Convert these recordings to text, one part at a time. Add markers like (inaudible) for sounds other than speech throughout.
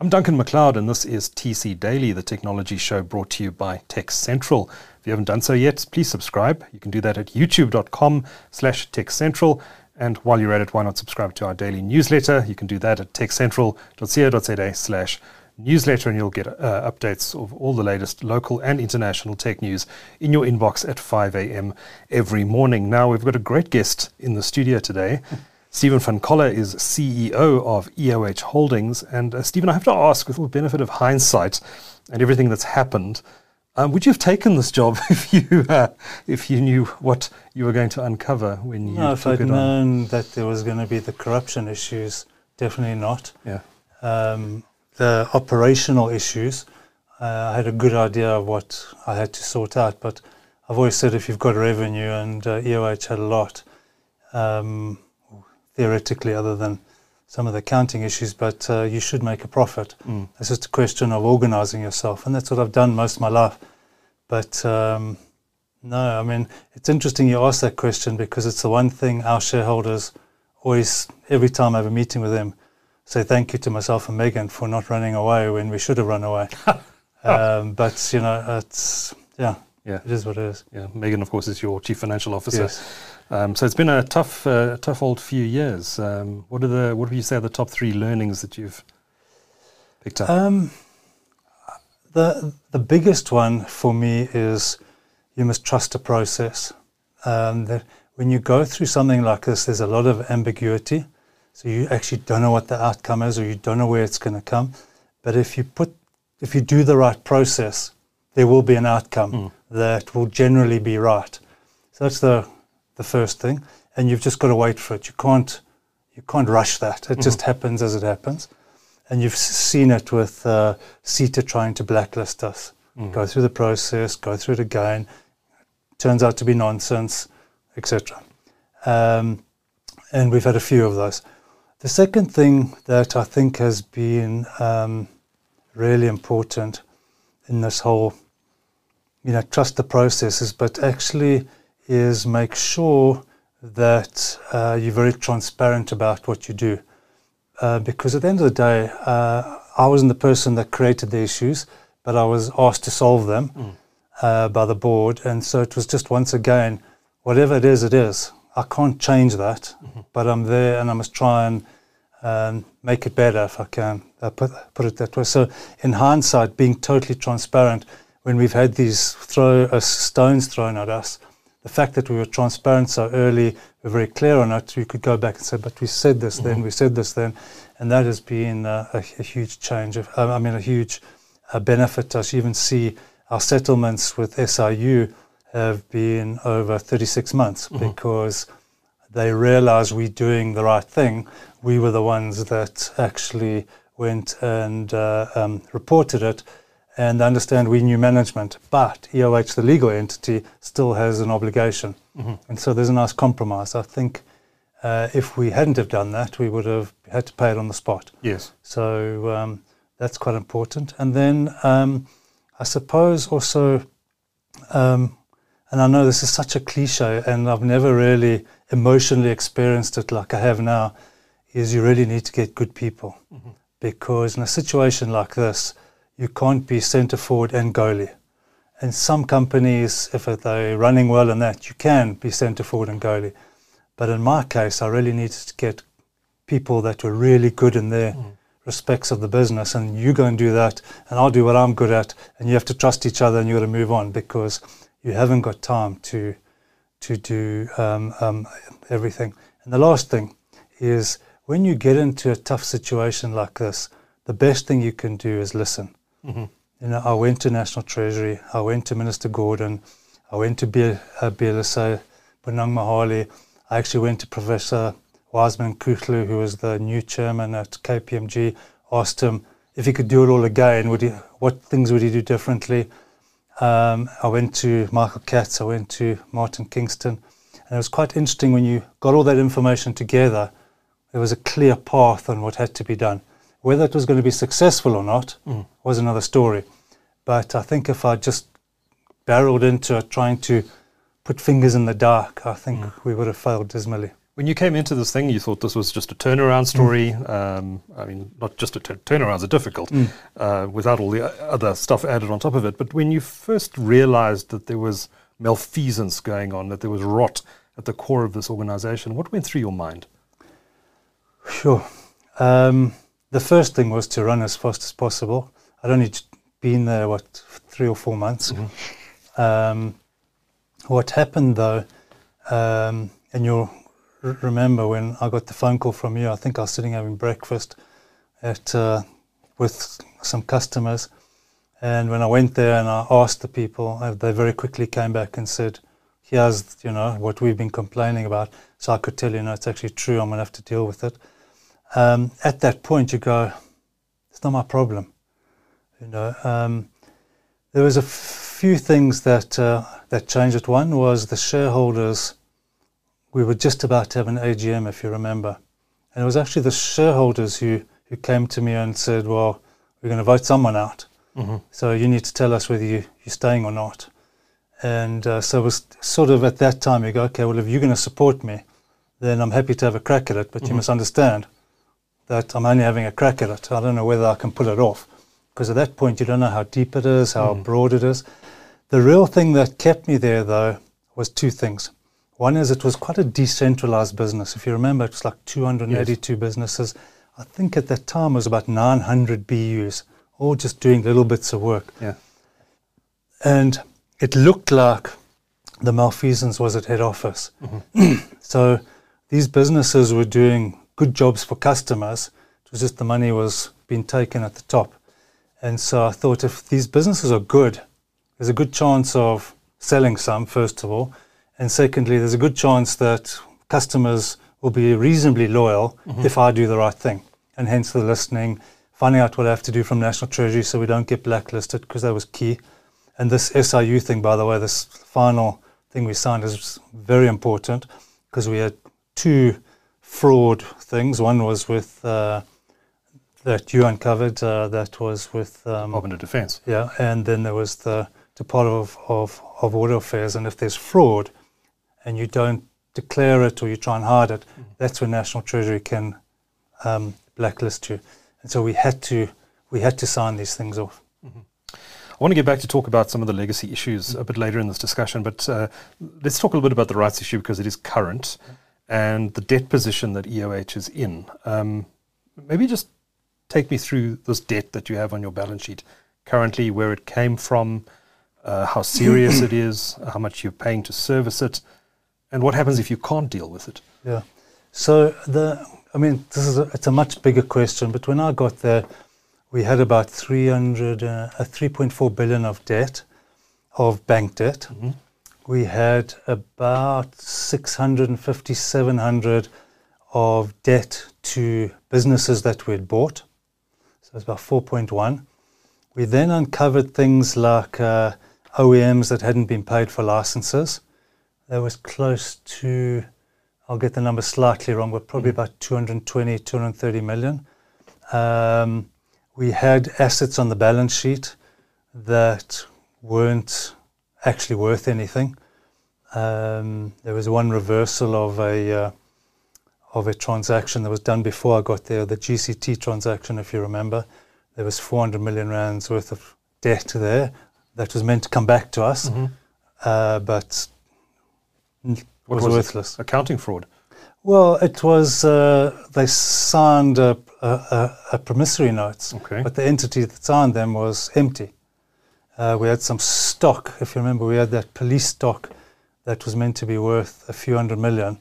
I'm Duncan McLeod, and this is TC Daily, the technology show brought to you by TechCentral. If you haven't done so yet, please subscribe. You can do that at youtube.com slash TechCentral. And while you're at it, why not subscribe to our daily newsletter? You can do that at techcentral.co.za slash newsletter, and you'll get uh, updates of all the latest local and international tech news in your inbox at 5 a.m. every morning. Now, we've got a great guest in the studio today. Stephen van Coller is CEO of EOH Holdings. And uh, Stephen, I have to ask, with the benefit of hindsight and everything that's happened, um, would you have taken this job (laughs) if you uh, if you knew what you were going to uncover when you no, took if I'd it known that there was going to be the corruption issues, definitely not. Yeah. Um, the operational issues, uh, I had a good idea of what I had to sort out, but I've always said if you've got revenue, and uh, EOH had a lot, um, theoretically, other than some of the accounting issues, but uh, you should make a profit. Mm. It's just a question of organizing yourself, and that's what I've done most of my life. But um, no, I mean, it's interesting you ask that question because it's the one thing our shareholders always, every time I have a meeting with them, say thank you to myself and Megan for not running away when we should have run away. (laughs) um, but, you know, it's, yeah, Yeah. it is what it is. Yeah. Megan, of course, is your chief financial officer. Yes. Um, so it's been a tough, uh, tough old few years. Um, what are the, what would you say are the top three learnings that you've picked up? Um, the the biggest one for me is you must trust the process. Um, that when you go through something like this, there's a lot of ambiguity. So you actually don't know what the outcome is, or you don't know where it's going to come. But if you put, if you do the right process, there will be an outcome that will generally be right. So that's the the first thing, and you've just got to wait for it. You can't you can't rush that. It just happens as it happens and you've seen it with uh, SITA trying to blacklist us. Go through the process, go through it again, turns out to be nonsense, etc. Um, and we've had a few of those. The second thing that I think has been um, really important in this whole, you know, trust the processes, but actually is make sure that uh, you're very transparent about what you do uh, because at the end of the day, uh, I wasn't the person that created the issues, but I was asked to solve them uh, by the board. And so it was just once again, whatever it is, it is. I can't change that, but I'm there and I must try and um, make it better if I can, uh, put, put it that way. So, in hindsight, being totally transparent, when we've had these throw, uh, stones thrown at us, the fact that we were transparent so early, we're very clear on it, we could go back and say, but we said this then, we said this then. And that has been uh, a, a huge change, of, um, I mean, a huge uh, benefit to us. You even see our settlements with SIU have been over 36 months because they realize we're doing the right thing. We were the ones that actually went and uh, um, reported it and understand we knew management, but EOH, the legal entity, still has an obligation. And so there's a nice compromise. I think uh, if we hadn't have done that, we would have had to pay it on the spot. yes. So um, that's quite important. And then um, I suppose also, um, and I know this is such a cliche, and I've never really emotionally experienced it like I have now, is you really need to get good people. Because in a situation like this, you can't be centre forward and goalie. And some companies, if they're running well in that, you can be centre forward and goalie. But in my case, I really needed to get people that were really good in their respects of the business, and you go and do that, and I'll do what I'm good at, and you have to trust each other, and you got to move on because you haven't got time to to do um, um, everything. And the last thing is when you get into a tough situation like this, the best thing you can do is listen. You know, I went to National Treasury, I went to Minister Gordhan, I went to B- uh, Bonang Mohale, I actually went to Professor Wiseman Nkuhlu, who was the new chairman at KPMG, asked him if he could do it all again, would he, what things would he do differently? Um, I went to Michael Katz, I went to Martin Kingston, and it was quite interesting when you got all that information together, there was a clear path on what had to be done. Whether it was going to be successful or not was another story. But I think if I just barreled into it trying to put fingers in the dark, I think we would have failed dismally. When you came into this thing, you thought this was just a turnaround story. Um, I mean, not just a tur- turnarounds are difficult uh, without all the other stuff added on top of it. But when you first realized that there was malfeasance going on, that there was rot at the core of this organization, what went through your mind? Sure. Um, the first thing was to run as fast as possible. I'd only been there, what, three or four months. Um, what happened though, um, and you'll r- remember when I got the phone call from you, I think I was sitting having breakfast at uh, with some customers. And when I went there and I asked the people, uh, they very quickly came back and said, here's, you know, what we've been complaining about. So I could tell you, no, it's actually true. I'm going to have to deal with it. Um, at that point, you go, it's not my problem. You know, um, there was a few things that uh, that changed it. One was the shareholders. We were just about to have an AGM, if you remember, and it was actually the shareholders who who came to me and said, "Well, we're going to vote someone out, so you need to tell us whether you, you're staying or not." And uh, so it was sort of at that time you go, "Okay, well, if you're going to support me, then I'm happy to have a crack at it, but you must understand." That I'm only having a crack at it. I don't know whether I can pull it off. Because at that point, you don't know how deep it is, how hmm. broad it is. The real thing that kept me there, though, was two things. One is it was quite a decentralized business. If you remember, it was like 282 businesses. I think at that time it was about 900 BUs, all just doing little bits of work. Yeah. And it looked like the malfeasance was at head office. Mm-hmm. (clears throat) so these businesses were doing good jobs for customers. It was just the money was being taken at the top. And so I thought if these businesses are good, there's a good chance of selling some, first of all. And secondly, there's a good chance that customers will be reasonably loyal mm-hmm. if I do the right thing. And hence the listening, finding out what I have to do from National Treasury so we don't get blacklisted, because that was key. And this SIU thing, by the way, this final thing we signed is very important because we had two fraud things. One was with uh, that you uncovered, uh, that was with um, Department of Defense. yeah, and then there was the Department of, of, of Water Affairs. And if there's fraud and you don't declare it or you try and hide it, that's when National Treasury can um, blacklist you. And so we had to we had to sign these things off. I want to get back to talk about some of the legacy issues a bit later in this discussion, but uh, let's talk a little bit about the rights issue because it is current and the debt position that EOH is in. Um, maybe just take me through this debt that you have on your balance sheet currently, where it came from, uh, how serious (clears throat) it is, how much you're paying to service it, and what happens if you can't deal with it. Yeah. So the, I mean, this is a, it's a much bigger question. But when I got there, we had about 300, uh, uh, 3.4 billion of debt, of bank debt. We had about 650, 700 of debt to businesses that we had bought. So it's about 4.1. We then uncovered things like uh, OEMs that hadn't been paid for licenses. There was close to, I'll get the number slightly wrong, but probably about 220, 230 million. Um, we had assets on the balance sheet that weren't actually worth anything. Um, there was one reversal of a uh, of a transaction that was done before I got there, the GCT transaction, if you remember. There was 400 million rands worth of debt there that was meant to come back to us, uh, but was, was it? worthless. Accounting fraud. Well, it was uh, they signed a, a, a, a promissory notes, Okay. but the entity that signed them was empty. Uh, we had some stock, if you remember, we had that police stock that was meant to be worth a few hundred million.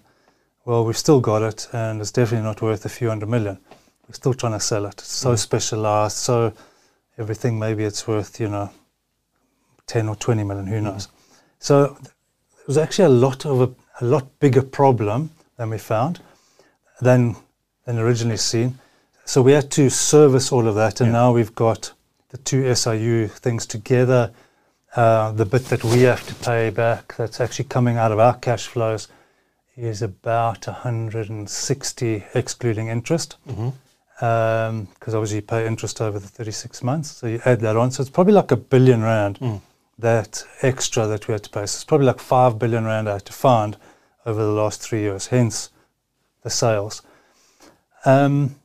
Well, we've still got it, and it's definitely not worth a few hundred million. We're still trying to sell it. It's so specialized, so everything maybe it's worth, you know, 10 or 20 million, who knows. So it was actually a lot of a, a lot bigger problem than we found, than than originally seen. So we had to service all of that, and Yeah. now we've got the two SIU things together. Uh, the bit that we have to pay back, that's actually coming out of our cash flows, is about 160 excluding interest. Because obviously you pay interest over the 36 months, so you add that on. So it's probably like a billion rand that extra that we had to pay. So it's probably like five billion rand I had to find over the last three years. Hence the sales. Um,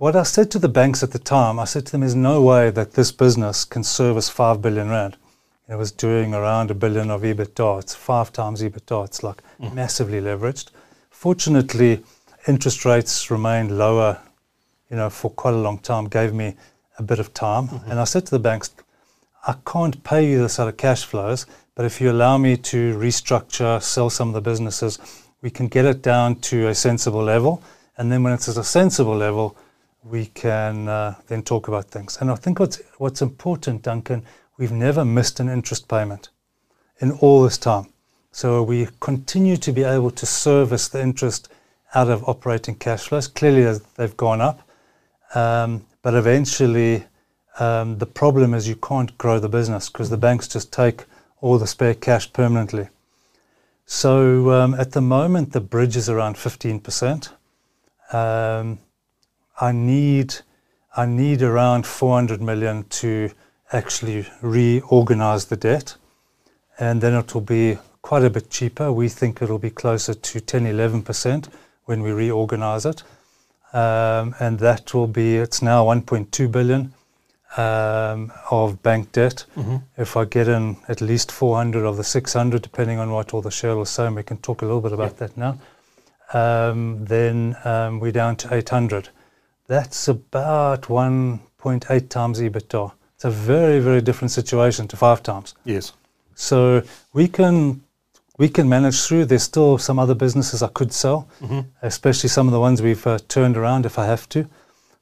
what I said to the banks at the time, I said to them, "There's no way that this business can service five billion rand." It was doing around a billion of EBITDA. It's five times EBITDA. It's like mm. massively leveraged. Fortunately, interest rates remained lower, you know, for quite a long time. Gave me a bit of time, mm-hmm. and I said to the banks, "I can't pay you this out of cash flows, but if you allow me to restructure, sell some of the businesses, we can get it down to a sensible level." And then when it's at a sensible level, we can uh, then talk about things. And I think what's, what's important, Duncan, we've never missed an interest payment in all this time. So we continue to be able to service the interest out of operating cash flows. Clearly, they've gone up. Um, but eventually, um, the problem is you can't grow the business because the banks just take all the spare cash permanently. So um, at the moment, the bridge is around 15%. Um, I need I need around 400 million to actually reorganize the debt, and then it will be quite a bit cheaper. We think it'll be closer to 10, 11 percent when we reorganize it, um, and that will be it's now 1.2 billion um, of bank debt. Mm-hmm. If I get in at least 400 of the 600, depending on what all the shareholders say, and we can talk a little bit about that now um, then um, we're down to 800. That's about 1.8 times EBITDA. It's a very, very different situation to five times. Yes. So we can we can manage through. There's still some other businesses I could sell, mm-hmm. especially some of the ones we've uh, turned around if I have to.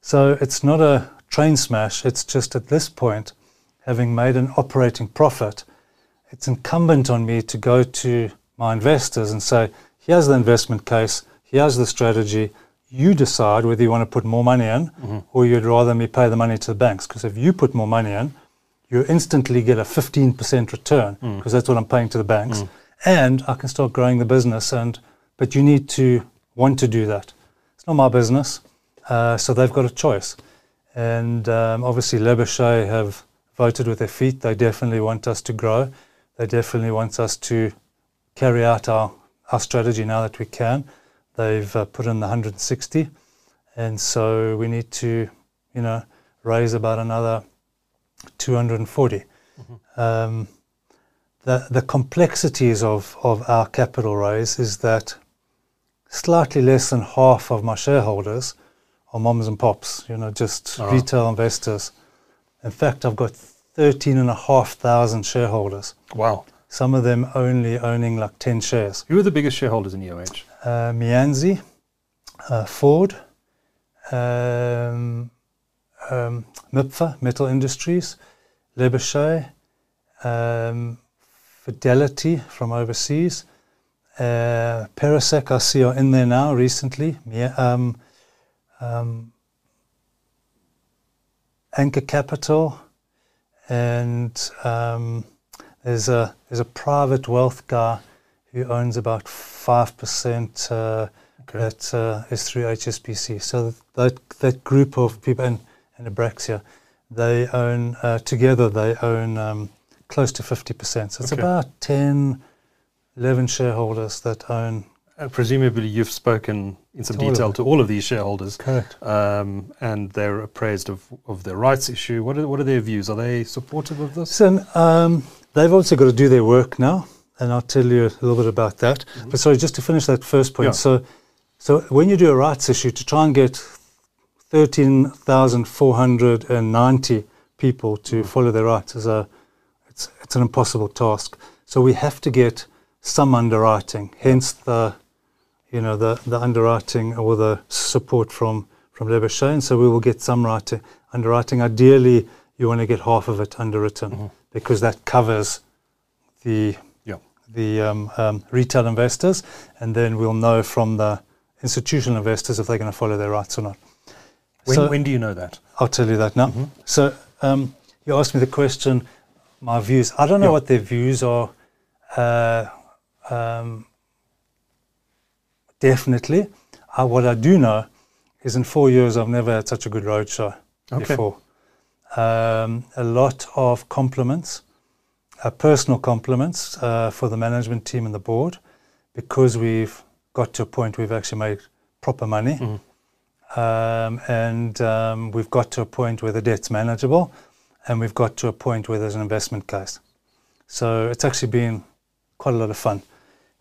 So it's not a train smash. It's just at this point, having made an operating profit, it's incumbent on me to go to my investors and say, here's the investment case, here's the strategy. You decide whether you want to put more money in mm-hmm. or you'd rather me pay the money to the banks. Because if you put more money in, you instantly get a 15% return because mm. that's what I'm paying to the banks. Mm. And I can start growing the business. And But you need to want to do that. It's not my business. Uh, so they've got a choice. And um, obviously, Le have voted with their feet. They definitely want us to grow. They definitely want us to carry out our our strategy now that we can. They've uh, put in the 160, and so we need to, you know, raise about another 240. Mm-hmm. Um, the the complexities of of our capital raise is that slightly less than half of my shareholders are moms and pops, you know, just oh. retail investors. In fact, I've got 13,500 shareholders. Wow some of them only owning like 10 shares. Who are the biggest shareholders in EOH? Uh, Mianzi, uh, Foord, um, um, MIPFA, Metal Industries, Lebashe, um, Fidelity from overseas, uh, I see are in there now recently. Um, um, Anchor Capital, and um, there's a there's a private wealth guy who owns about five percent uh, okay. that uh, is through HSBC. So that that group of people and, and Abraxia, they own uh, together they own um, close to fifty percent. So it's okay. about 10, 11 shareholders that own uh, presumably, you've spoken in some to detail to all of these shareholders. Correct. Um, and they're appraised of, of their rights issue. What are, what are their views? Are they supportive of this? So, um, they've also got to do their work now. And I'll tell you a little bit about that. Mm-hmm. But sorry, just to finish that first point. Yeah. So, so when you do a rights issue, to try and get 13,490 people to mm-hmm. follow their rights is a, it's, it's an impossible task. So we have to get some underwriting, hence the you know, the, the underwriting or the support from, from Lebashe. And so we will get some writing, underwriting. Ideally, you want to get half of it underwritten mm-hmm. because that covers the. The um, um, retail investors. And then we'll know from the institutional investors if they're going to follow their rights or not. When, so, when do you know that? I'll tell you that now. Mm-hmm. So um, you asked me the question, my views. I don't know yeah. what their views are. Uh, um, definitely. Uh, what I do know is in four years, I've never had such a good roadshow okay. before. Um, a lot of compliments, uh, personal compliments uh, for the management team and the board, because we've got to a point we've actually made proper money. Um, and um, we've got to a point where the debt's manageable, and we've got to a point where there's an investment case. So it's actually been quite a lot of fun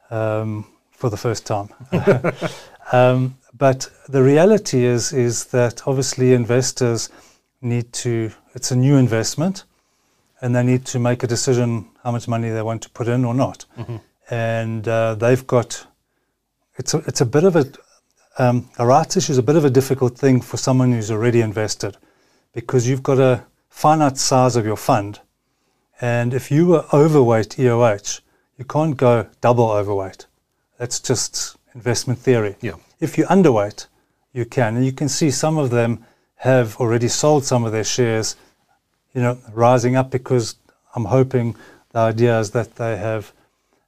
um, for the first time. (laughs) um, but the reality is is that obviously investors need to. It's a new investment, and they need to make a decision how much money they want to put in or not. And uh, they've got. It's a, it's a bit of a um, a rights issue is a bit of a difficult thing for someone who's already invested because you've got a finite size of your fund. And if you were overweight EOH, you can't go double overweight. That's just investment theory. Yeah. If you're underweight, you can. And you can see some of them have already sold some of their shares, you know, rising up because I'm hoping the idea is that they have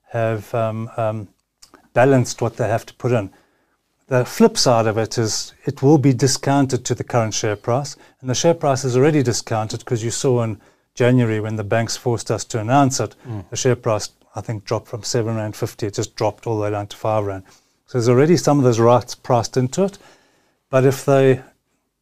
have um, um, balanced what they have to put in. The flip side of it is it will be discounted to the current share price, and the share price is already discounted because you saw in January when the banks forced us to announce it, the share price I think dropped from seven rand fifty. It just dropped all the way down to five rand. So there's already some of those rights priced into it, but if they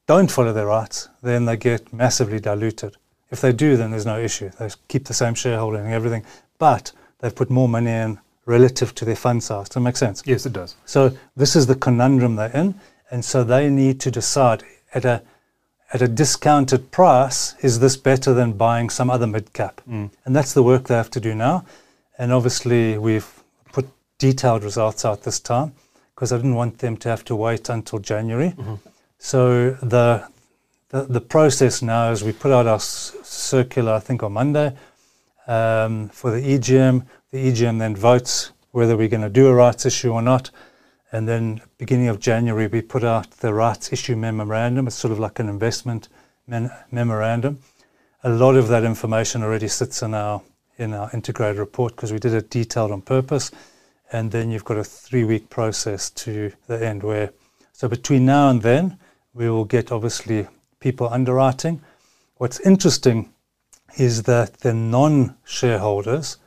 don't follow their rights, then they get massively diluted. If they do, then there's no issue. They keep the same shareholding and everything, but they've put more money in relative to their fund size. Does that make sense? Yes, it does. So this is the conundrum they're in, and so they need to decide at a at a discounted price, is this better than buying some other mid cap? Mm. And that's the work they have to do now. And obviously, we've put detailed results out this time because I didn't want them to have to wait until January. Mm-hmm. So the, the the process now is we put out our circular, I think on Monday, um, for the EGM. The EGM then votes whether we're going to do a rights issue or not. And then beginning of January, we put out the rights issue memorandum. It's sort of like an investment men- memorandum. A lot of that information already sits in our in our integrated report because we did it detailed on purpose. And then you've got a three-week process to the end where, so between now and then, we will get obviously people underwriting. What's interesting is that the non-shareholders,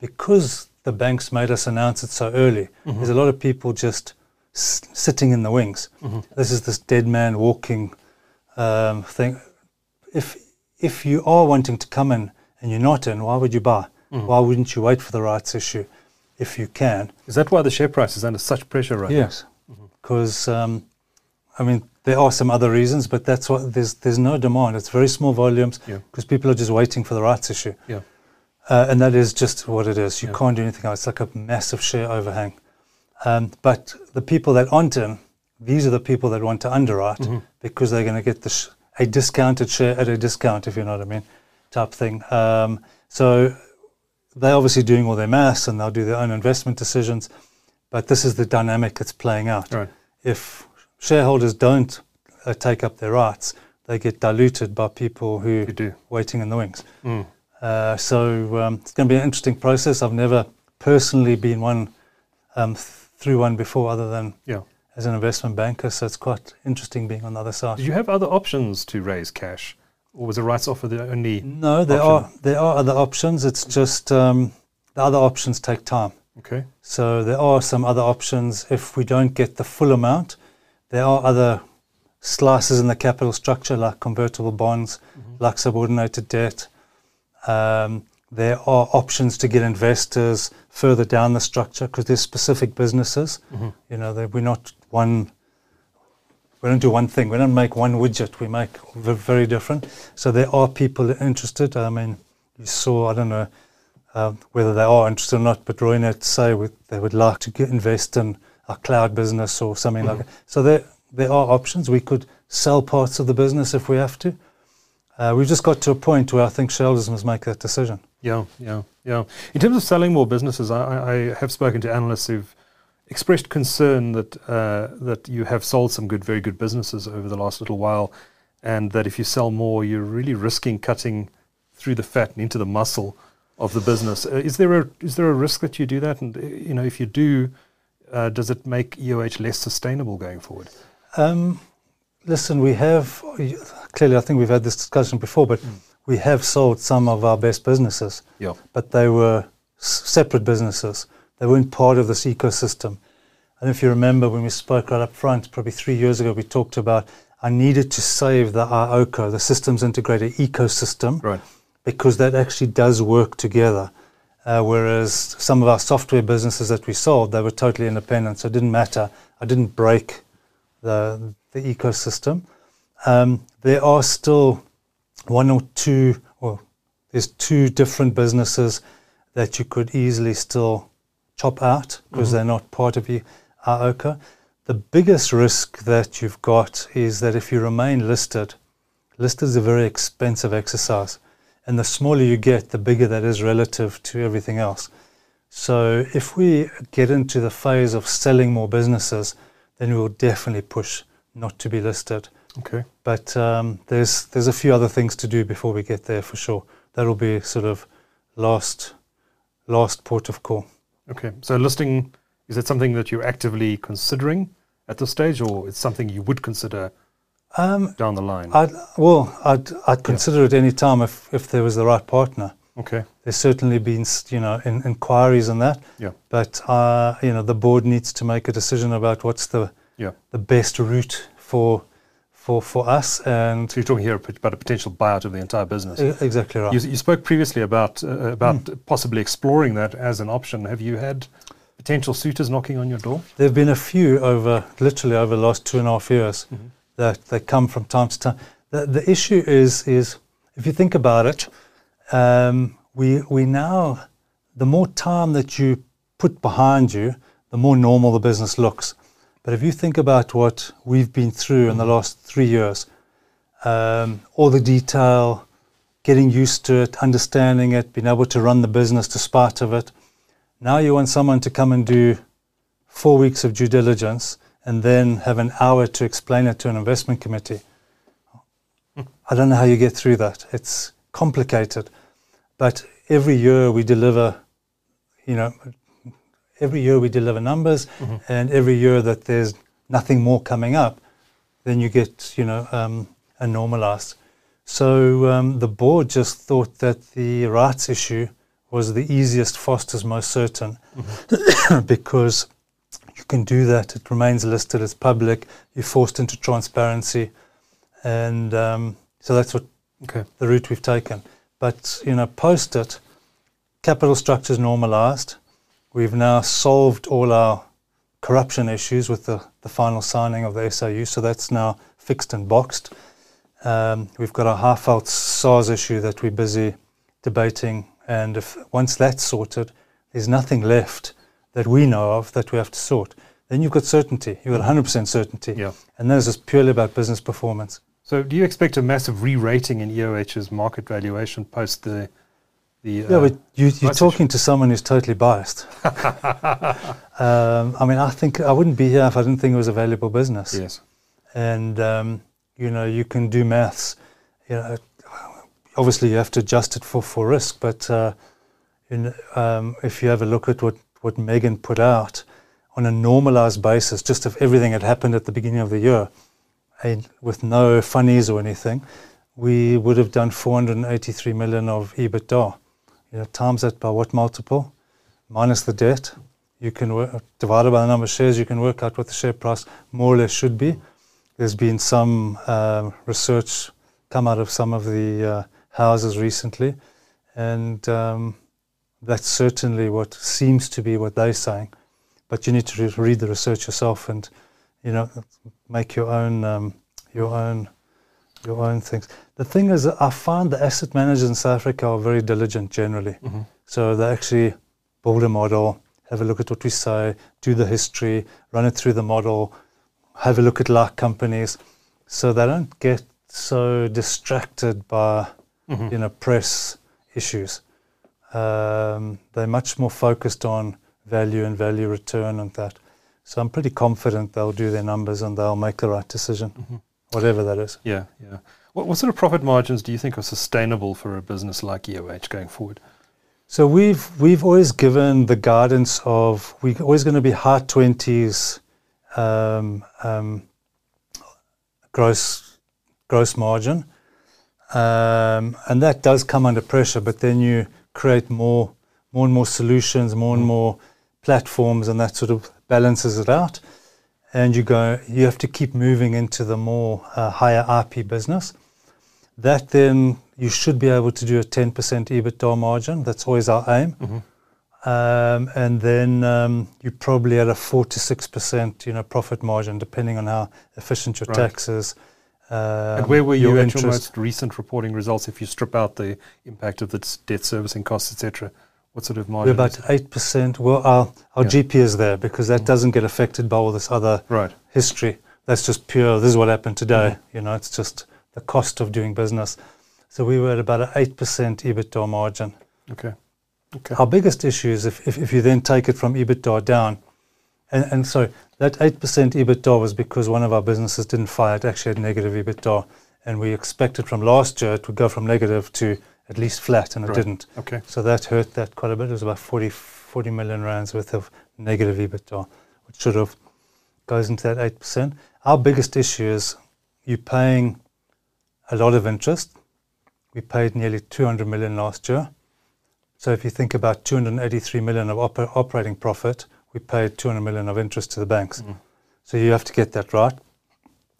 because the banks made us announce it so early, there's a lot of people just s- sitting in the wings. This is this dead man walking um, thing. If if you are wanting to come in and you're not in, why would you buy? Why wouldn't you wait for the rights issue if you can? Is that why the share price is under such pressure right Yes, because um, I mean there are some other reasons, but that's what there's there's no demand. It's very small volumes Yeah. because people are just waiting for the rights issue. Yeah. uh, and that is just what it is. You Yeah. can't do anything else. It's like a massive share overhang. Um, but the people that aren't in, these are the people that want to underwrite Mm-hmm. because they're going to get the sh- a discounted share at a discount, if you know what I mean, type thing. Um, so they're obviously doing all their maths and they'll do their own investment decisions. But this is the dynamic that's playing out. Right. If shareholders don't uh, take up their rights, they get diluted by people who do. waiting in the wings. Mm. Uh, so um, it's going to be an interesting process. I've never personally been one um, through one before, other than Yeah. as an investment banker. So it's quite interesting being on the other side. Did you have other options to raise cash, or was a rights offer the only? No, there option? are there are other options. It's just um, the other options take time. Okay. So there are some other options. If we don't get the full amount, there are other slices in the capital structure, like convertible bonds, like subordinated debt. Um, there are options to get investors further down the structure because there's specific businesses. You know, that we're not one. We don't do one thing. We don't make one widget. We make v- very different. So there are people interested. I mean, you saw. I don't know uh, whether they are interested or not, but Roynet say with, they would like to get, invest in a cloud business or something like that. So there there are options. We could sell parts of the business if we have to. Uh, we've just got to a point where I think shareholders must make that decision. Yeah, yeah, yeah. In terms of selling more businesses, I, I I have spoken to analysts who've expressed concern that uh, that you have sold some good, very good businesses over the last little while, and that if you sell more, you're really risking cutting through the fat and into the muscle of the business. Uh, is there a is there a risk that you do that? And uh, you know, if you do, uh, does it make EOH less sustainable going forward? Um, listen, we have clearly. I think we've had this discussion before, but we have sold some of our best businesses. Yeah. but they were separate businesses. They weren't part of this ecosystem. don't if you remember when we spoke right up front, probably three years ago, we talked about I needed to save the IOCO, the systems integrated ecosystem, Right. because that actually does work together. Uh, whereas some of our software businesses that we sold, they were totally independent, so it didn't matter. I didn't break the the ecosystem. Um, there are still one or two, well, there's two different businesses that you could easily still chop out because they're not part of your IOCO. The biggest risk that you've got is that if you remain listed, listed is a very expensive exercise. And the smaller you get, the bigger that is relative to everything else. So if we get into the phase of selling more businesses, then we will definitely push not to be listed. Okay. But um, there's there's a few other things to do before we get there for sure. That'll be sort of last last port of call. Okay. So listing is it something that you're actively considering at this stage, or it's something you would consider Um, down the line? I'd, well, I'd I'd consider it any time if if there was the right partner. okay. There's certainly been you know in, inquiries on that. Yeah. But uh, you know the board needs to make a decision about what's the Yeah. the best route for for for us and So you're talking here about a potential buyout of the entire business. E- exactly right. You, you spoke previously about uh, about possibly exploring that as an option. Have you had potential suitors knocking on your door? There have been a few over literally over the last two and a half years that they come from time to time. The, the issue is is if you think about it, um, we we now the more time that you put behind you, the more normal the business looks. But if you think about what we've been through in the last three years, um, all the detail, getting used to it, understanding it, being able to run the business despite of it. Now you want someone to come and do four weeks of due diligence and then have an hour to explain it to an investment committee. I don't know how you get through that. It's complicated. But every year we deliver, you know, every year we deliver numbers, and every year that there's nothing more coming up, then you get, you know, um, a normalized. So um, the board just thought that the rights issue was the easiest, fastest, most certain, (coughs) because you can do that. It remains listed, it's public, you're forced into transparency, and um, so that's what Okay. the route we've taken. But you know, post it, capital structures normalised. We've now solved all our corruption issues with the, the final signing of the SIU, so that's now fixed and boxed. Um, we've got a half-out SARS issue that we're busy debating, and if once that's sorted, there's nothing left that we know of that we have to sort. Then you've got certainty. You've got 100% certainty, Yeah. and this is purely about business performance. So do you expect a massive re-rating in EOH's market valuation post the the? Yeah, uh, but you, you're talking to someone who's totally biased. (laughs) um, I mean, I think I wouldn't be here if I didn't think it was a valuable business. yes. And um, you know, you can do maths. You know, obviously you have to adjust it for for risk. But uh, know, um, if you have a look at what what Megan put out on a normalized basis, just if everything had happened at the beginning of the year, and with no funnies or anything, we would have done 483 million of EBITDA. You know, times that by what multiple? Minus the debt. You can work, by the number of shares, you can work out what the share price more or less should be. There's been some um, research come out of some of the uh, houses recently, and um, that's certainly what seems to be what they're saying. But you need to re- read the research yourself and, you know, make your own um, your own your own things. The thing is, I find the asset managers in South Africa are very diligent generally. So they actually build a model, have a look at what we say, do the history, run it through the model, have a look at like companies, so they don't get so distracted by you know press issues. Um, they're much more focused on value and value return and that. So I'm pretty confident they'll do their numbers and they'll make the right decision, whatever that is. Yeah. Yeah. What, what sort of profit margins do you think are sustainable for a business like EOH going forward? So we've we've always given the guidance of we're always going to be high twenties um, um, gross gross margin, um, and that does come under pressure. But then you create more more and more solutions, more and more platforms, and that sort of balances it out. And you go, you have to keep moving into the more uh, higher IP business. That then you should be able to do a 10% EBITDA margin. That's always our aim. Mm-hmm. Um, and then um, you're probably at a four to six percent, you know, profit margin, depending on how efficient your Right. tax is. Um, and where were you your at interest. your most recent reporting results if you strip out the impact of the debt servicing costs, etc.? What sort of margin? We're about eight percent. Well, our our Yeah. GP is there because that Mhm. doesn't get affected by all this other Right. history. That's just pure. This is what happened today. Mm-hmm. You know, it's just the cost of doing business. So we were at about an eight percent EBITDA margin. Okay. Okay. Our biggest issue is if, if, if you then take it from EBITDA down, and, and so that 8% EBITDA was because one of our businesses didn't fire, it actually had negative EBITDA. And we expected from last year it would go from negative to at least flat, and it Right. didn't. Okay. So that hurt that quite a bit. It was about 40, 40 million rands worth of negative EBITDA, which sort of goes into that 8%. Our biggest issue is you're paying a lot of interest. We paid nearly 200 million last year. So if you think about 283 million of oper- operating profit, we paid 200 million of interest to the banks. Mm. So you have to get that right.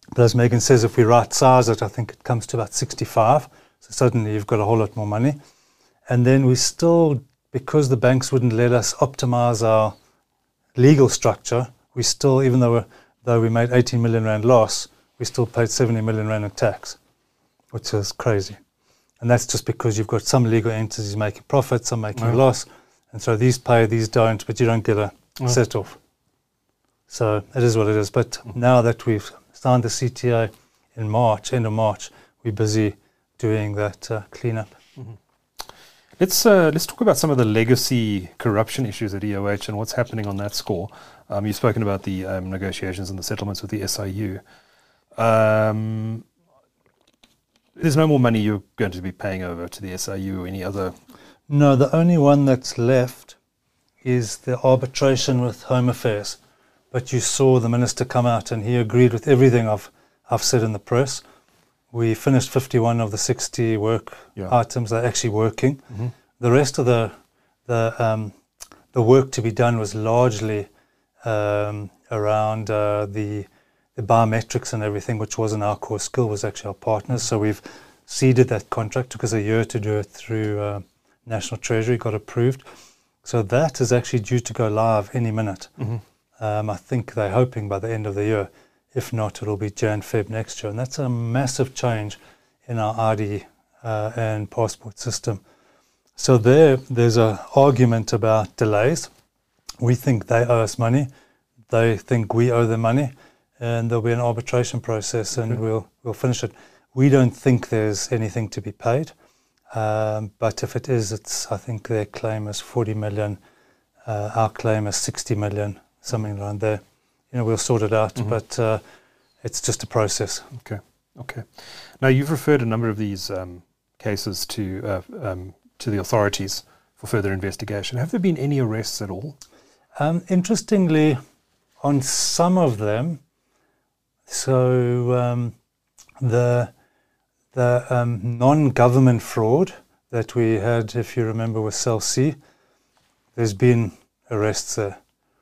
But as Megan says, if we right size it, I think it comes to about 65. So suddenly you've got a whole lot more money. And then we still, because the banks wouldn't let us optimize our legal structure, we still, even though, we though we made 18 million rand loss, we still paid 70 million rand in tax, which is crazy. And that's just because you've got some legal entities making profits, some making Right. loss. And so these pay, these don't, but you don't get a Set off. So it is what it is. But now that we've signed the CTA in March, end of March, we're busy doing that uh, cleanup. Let's uh, let's talk about some of the legacy corruption issues at EOH and what's happening on that score. Um, you've spoken about the um, negotiations and the settlements with the SIU. Um, there's no more money you're going to be paying over to the SIU or any other. No, the only one that's left is the arbitration with Home Affairs. But you saw the minister come out and he agreed with everything I've, I've said in the press. We finished 51 of the 60 work Yeah. items that are actually working. Mhm. The rest of the, the, um, the work to be done was largely um, around uh, the, the biometrics and everything, which wasn't our core skill, was actually our partners. So we've ceded that contract. Took us a year to do it through uh, National Treasury, got approved. So that is actually due to go live any minute. Um, I think they're hoping by the end of the year. If not, it'll be Jan, Feb next year. And that's a massive change in our ID uh, and passport system. So there, there's an argument about delays. We think they owe us money. They think we owe them money. And there'll be an arbitration process and Okay. we'll, we'll finish it. We don't think there's anything to be paid. Um, but if it is, it's I think their claim is 40 million. Uh, our claim is 60 million, something around there. You know, we'll sort it out, Mhm. but uh, it's just a process. Okay. Okay. Now you've referred a number of these um, cases to uh, um, to the authorities for further investigation. Have there been any arrests at all? Um, interestingly, on some of them, so um, the the um, non-government fraud that we had, if you remember, with Cell C, there's been arrests there.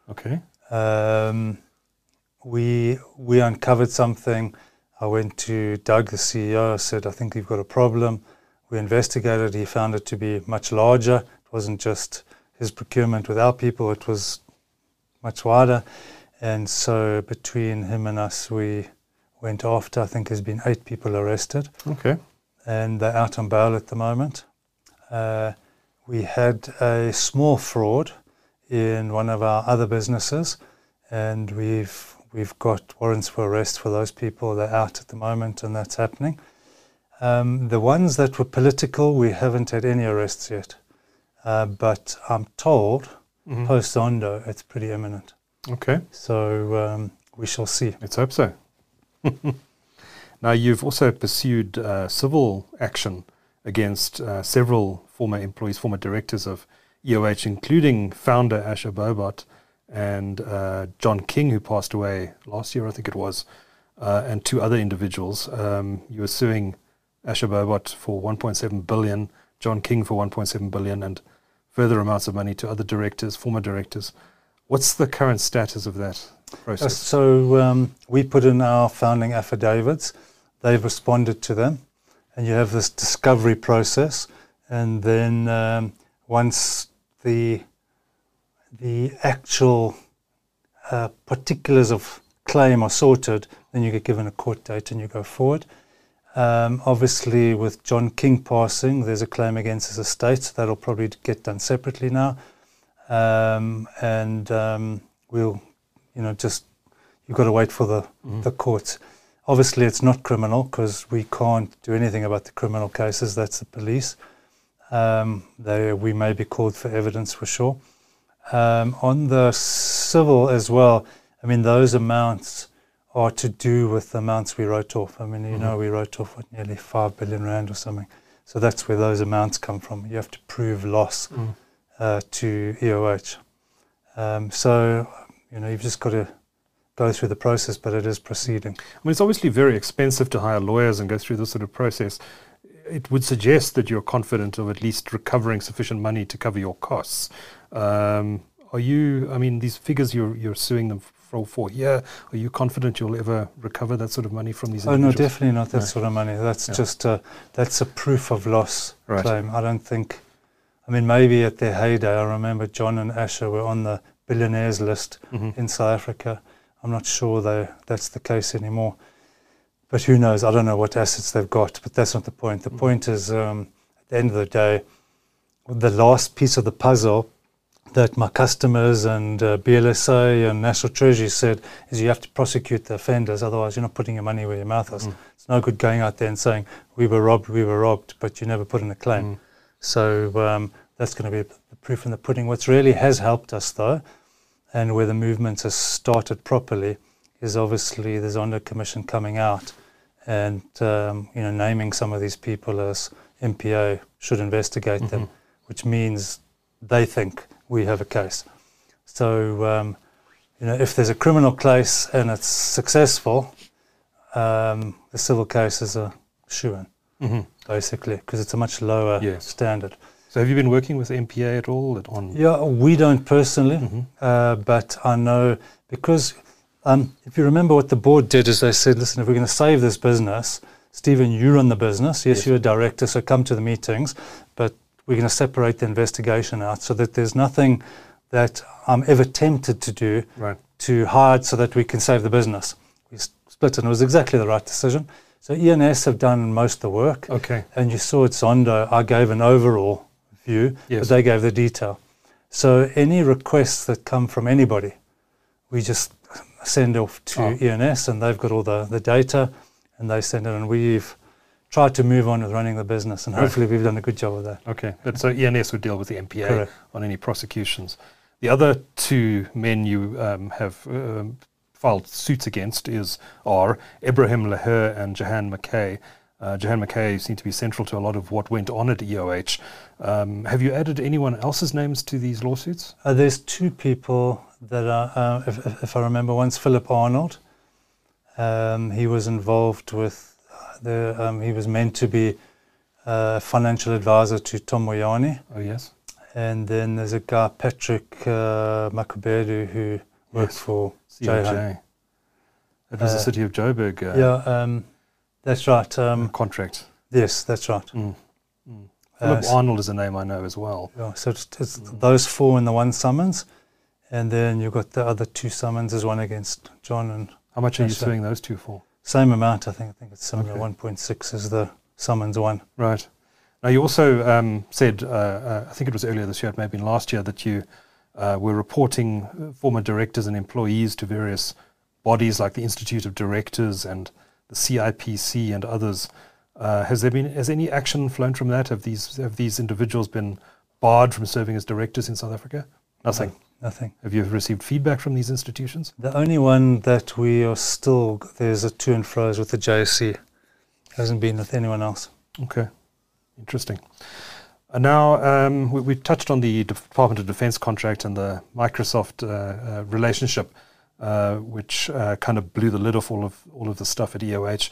Okay. Um, we we uncovered something. I went to Doug, the CEO. I said, "I think you've got a problem." We investigated. He found it to be much larger. It wasn't just his procurement with our people. It was much wider. And so between him and us, we went after. I think there's been eight people arrested Okay. and they're out on bail at the moment. Uh, we had a small fraud in one of our other businesses, and we've we've got warrants for arrest for those people. They're out at the moment, and that's happening. Um, the ones that were political, we haven't had any arrests yet, uh, but I'm told Mhm. post Zondo it's pretty imminent. Okay. So um, we shall see. Let's hope so. (laughs) now, you've also pursued uh, civil action against uh, several former employees, former directors of EOH, including founder Asher Bohbot and uh, John King, who passed away last year, I think it was, uh, and two other individuals. Um, you were suing Asher Bohbot for 1.7 billion, John King for 1.7 billion, and further amounts of money to other directors, former directors What's the current status of that process? So um, we put in our founding affidavits. They've responded to them, and you have this discovery process. And then um, once the the actual uh, particulars of claim are sorted, then you get given a court date and you go forward. Um, obviously, with John King passing, there's a claim against his estate. So that'll probably get done separately now, um, and um, we'll, you know, just you've got to wait for the Mhm. the courts. Obviously, it's not criminal because we can't do anything about the criminal cases. That's the police. Um, they, we may be called for evidence for sure. Um, on the civil as well, I mean, those amounts are to do with the amounts we wrote off. I mean, you Mhm. know, we wrote off what, nearly 5 billion rand or something. So that's where those amounts come from. You have to prove loss Mm. uh, to EOH. Um, so, you know, you've just got to go through the process, but it is proceeding. I mean, it's obviously very expensive to hire lawyers and go through this sort of process. It would suggest that you're confident of at least recovering sufficient money to cover your costs. Um, are you? I mean, these figures you're you're suing them for, for here. Are you confident you'll ever recover that sort of money from these? Oh no, definitely not that No. sort of money. That's Yeah. just a, that's a proof of loss Right. claim. I don't think. I mean, maybe at their heyday, I remember John and Asher were on the billionaires list Mhm. in South Africa. I'm not sure though that's the case anymore. But who knows? I don't know what assets they've got, but that's not the point. The Mhm. point is, um, at the end of the day, the last piece of the puzzle that my customers and uh, BLSA and National Treasury said is you have to prosecute the offenders, otherwise you're not putting your money where your mouth is. Mm. It's no good going out there and saying we were robbed, we were robbed, but you never put in a claim. Mm. So um, that's going to be proof in the pudding. What really has helped us, though, and where the movement has started properly, is obviously the Zondo Commission coming out and um, you know naming some of these people as NPA should investigate them, Mhm. which means they think we have a case. So um, you know if there's a criminal case and it's successful, um, the civil case is a shoo-in, Mhm. basically because it's a much lower Yes. standard. So, have you been working with NPA at all? At, on Yeah, we don't personally, Mhm. uh, but I know because um, if you remember what the board did is they said, listen, if we're going to save this business, Stephen, you run the business. Yes, Yes. you're a director, so come to the meetings, but we're going to separate the investigation out so that there's nothing that I'm ever tempted to do right. to hide so that we can save the business. We split, and it was exactly the right decision. So ENS have done most of the work. Okay. And you saw at Zondo, I gave an overall view, Yes. but they gave the detail. So any requests that come from anybody, we just send off to Oh. ENS and they've got all the, the data and they send it and we've tried to move on with running the business and Right. hopefully we've done a good job of that. Okay. But so ENS would deal with the NPA Correct. on any prosecutions. The other two men you um, have um, filed suits against is are Ebrahim Laher and Jehan Mackay. Uh, Jehan Mackay seemed to be central to a lot of what went on at EOH. Um, have you added anyone else's names to these lawsuits? Uh, there's two people that are, uh, if, if, if I remember, one's Philip Arnold. Um, he was involved with uh, the, um, he was meant to be a financial advisor to Tom Moyane. Oh yes. And then there's a guy, Patrick uh, Makubedu, who worked Yes. for. COJ. It was the Uh, city of Joburg uh, Yeah, um, that's right. Um, contract. yes, that's right. Mm. Mm. Philip Arnold is a name I know as well. yeah, so it's, it's Mm. those four in the one summons, and then you've got the other two summonses, one against John and How much are you suing those two for? same amount. I think. I think it's similar. Okay. One point six is the summons one. Right. Now, you also um, said, uh, uh, I think it was earlier this year, it may have been last year, that you uh, were reporting uh, former directors and employees to various bodies like the Institute of Directors and the CIPC and others. Uh, has there been has any action flown from that? Have these have these individuals been barred from serving as directors in South Africa? Nothing. Nothing. Have you received feedback from these institutions? The only one that we are still there's a to and fro's with the JSC. Hasn't been with anyone else. Okay, interesting. And now um, we, we touched on the Department of Defense contract and the Microsoft uh, uh, relationship, uh, which uh, kind of blew the lid off all of all of the stuff at EOH.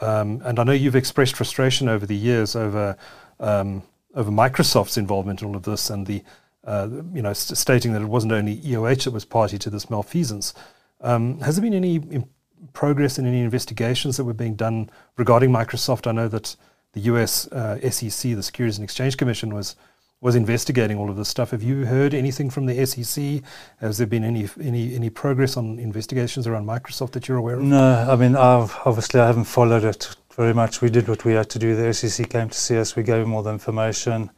Um, and I know you've expressed frustration over the years over um, over Microsoft's involvement in all of this and the uh, you know, st- stating that it wasn't only EOH that was party to this malfeasance. Um, has there been any progress in any investigations that were being done regarding Microsoft? I know that the US uh, SEC, the Securities and Exchange Commission, was was investigating all of this stuff. Have you heard anything from the SEC? Has there been any any any progress on investigations around Microsoft that you're aware of? No, I mean, I've, obviously I haven't followed it very much. We did what we had to do. The SEC came to see us. We gave them all the information,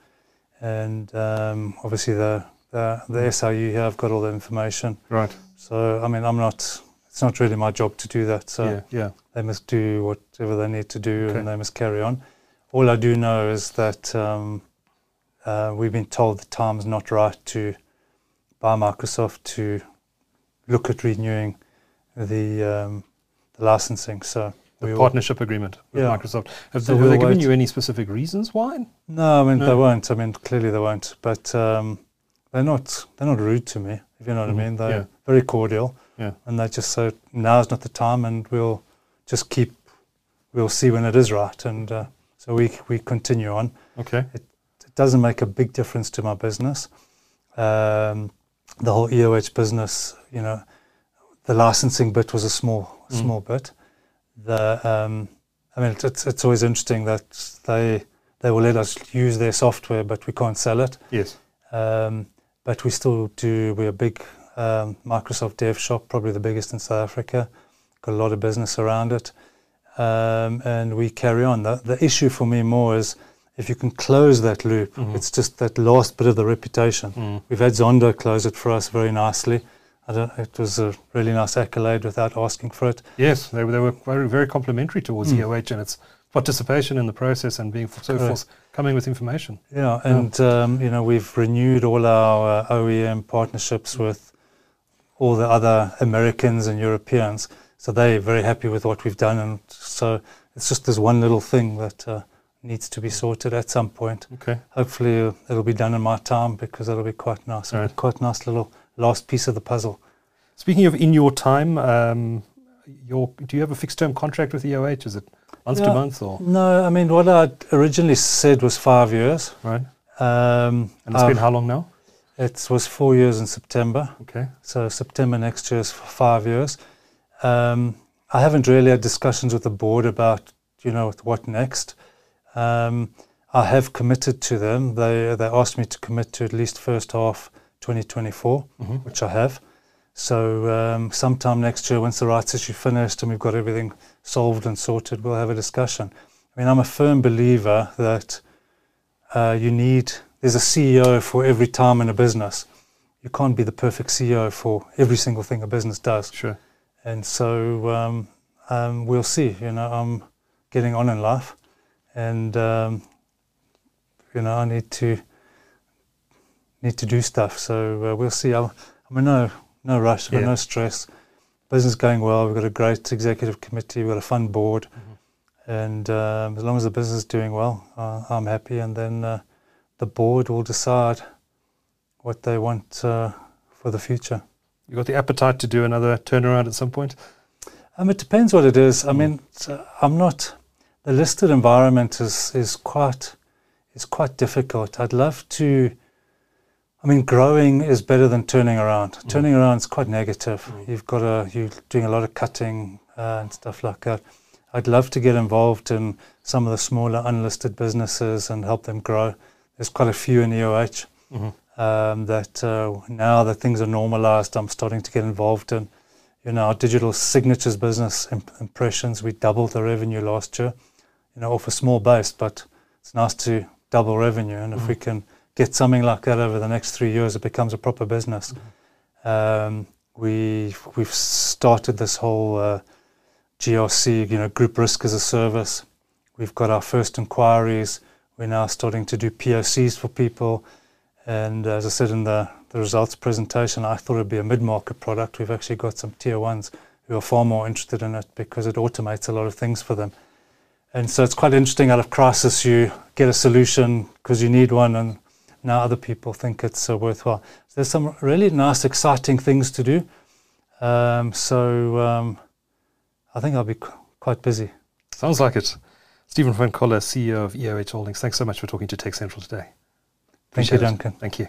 and um, obviously the the, the SIU here have got all the information. Right. So I mean, I'm not. It's not really my job to do that. So yeah. Yeah. they must do whatever they need to do, Okay. and they must carry on. All I do know is that um, uh, we've been told the time's not right to by Microsoft to look at renewing the um, the licensing. So The we partnership agreement with Yeah. Microsoft. Have, So they, have they given wait. you any specific reasons why? No, I mean No. they won't. I mean clearly they won't. But um, they're not. They're not rude to me. If you know what Mhm. I mean. They're Yeah. very cordial. Yeah. And they just say now's not the time, and we'll just keep. We'll see when it is right, and uh, so we we continue on. Okay. It doesn't make a big difference to my business. Um, the whole EOH business, you know, the licensing bit was a small Mm. small bit. The um, I mean, it's it's always interesting that they they will let us use their software, but we can't sell it. Yes. Um, but we still do. We're a big um, Microsoft Dev shop, probably the biggest in South Africa. Got a lot of business around it, um, and we carry on. The, the issue for me more is if you can close that loop. Mhm. It's just that last bit of the reputation. Mm. We've had Zondo close it for us very nicely. I don't, it was a really nice accolade without asking for it. Yes, they, were- they were very, very complimentary towards Mm. EOH and its participation in the process and being so Correct. forthcoming with information. Yeah, and um, you know we've renewed all our uh, OEM Mm. partnerships with all the other Americans and Europeans, so they're very happy with what we've done, and so it's just this one little thing that uh, needs to be sorted at some point. Okay. Hopefully, uh, it'll be done in my time because it'll be quite nice, Right. quite nice little last piece of the puzzle. Speaking of in your time, um, your do you have a fixed term contract with EOH? Is it month to month or No, I mean what I originally said was five years. right? Um, And it's been I've- how long now? it was four years in September. Okay. So September next year is for five years. Um, I haven't really had discussions with the board about, you know, what next. Um, I have committed to them. They they asked me to commit to at least first half 2024, hmm which I have. So um, sometime next year, once the rights issue finished and we've got everything solved and sorted, we'll have a discussion. I mean, I'm a firm believer that uh, you need. There's a CEO for every time in a business you can't be the perfect CEO for every single thing a business does. Sure. And so um, um, we'll see. You know, I'm getting on in life, and um, you know, I need to need to do stuff. So uh, we'll see. I'm, I'm in no no rush. Yeah. no stress. Business going well. We've got a great executive committee. We've got a fun board, and um, as long as the business is doing well, uh, I'm happy. And then uh, the board will decide what they want uh, for the future. You got the appetite to do another turnaround at some point? Um, it depends what it is. I Mm. mean, I'm not. The listed environment is is quite is quite difficult. I'd love to. I mean, growing is better than turning around. Mm. Turning around is quite negative. Mm. You've got to you're doing a lot of cutting uh, and stuff like that. I'd love to get involved in some of the smaller unlisted businesses and help them grow. There's quite a few in EOH hmm um, that uh, now that things are normalized, I'm starting to get involved in. You know, our digital signatures business imp- impressions, we doubled the revenue last year, you know, off a small base, but it's nice to double revenue. And if Mhm. we can get something like that over the next three years, it becomes a proper business. Um, we, we've started this whole uh, GRC, you know, group risk as a service. We've got our first inquiries. We're now starting to do POCs for people. And as I said in the, the results presentation, I thought it'd be a mid market product. We've actually got some tier ones who are far more interested in it because it automates a lot of things for them. And so it's quite interesting out of crisis, you get a solution because you need one, and now other people think it's uh, worthwhile. So there's some really nice, exciting things to do. Um, so um, I think I'll be qu- quite busy. Sounds like it. Stephen Van Coller, CEO of EOH Holdings. Thanks so much for talking to TechCentral today. Thank you, it. Duncan. Thank you.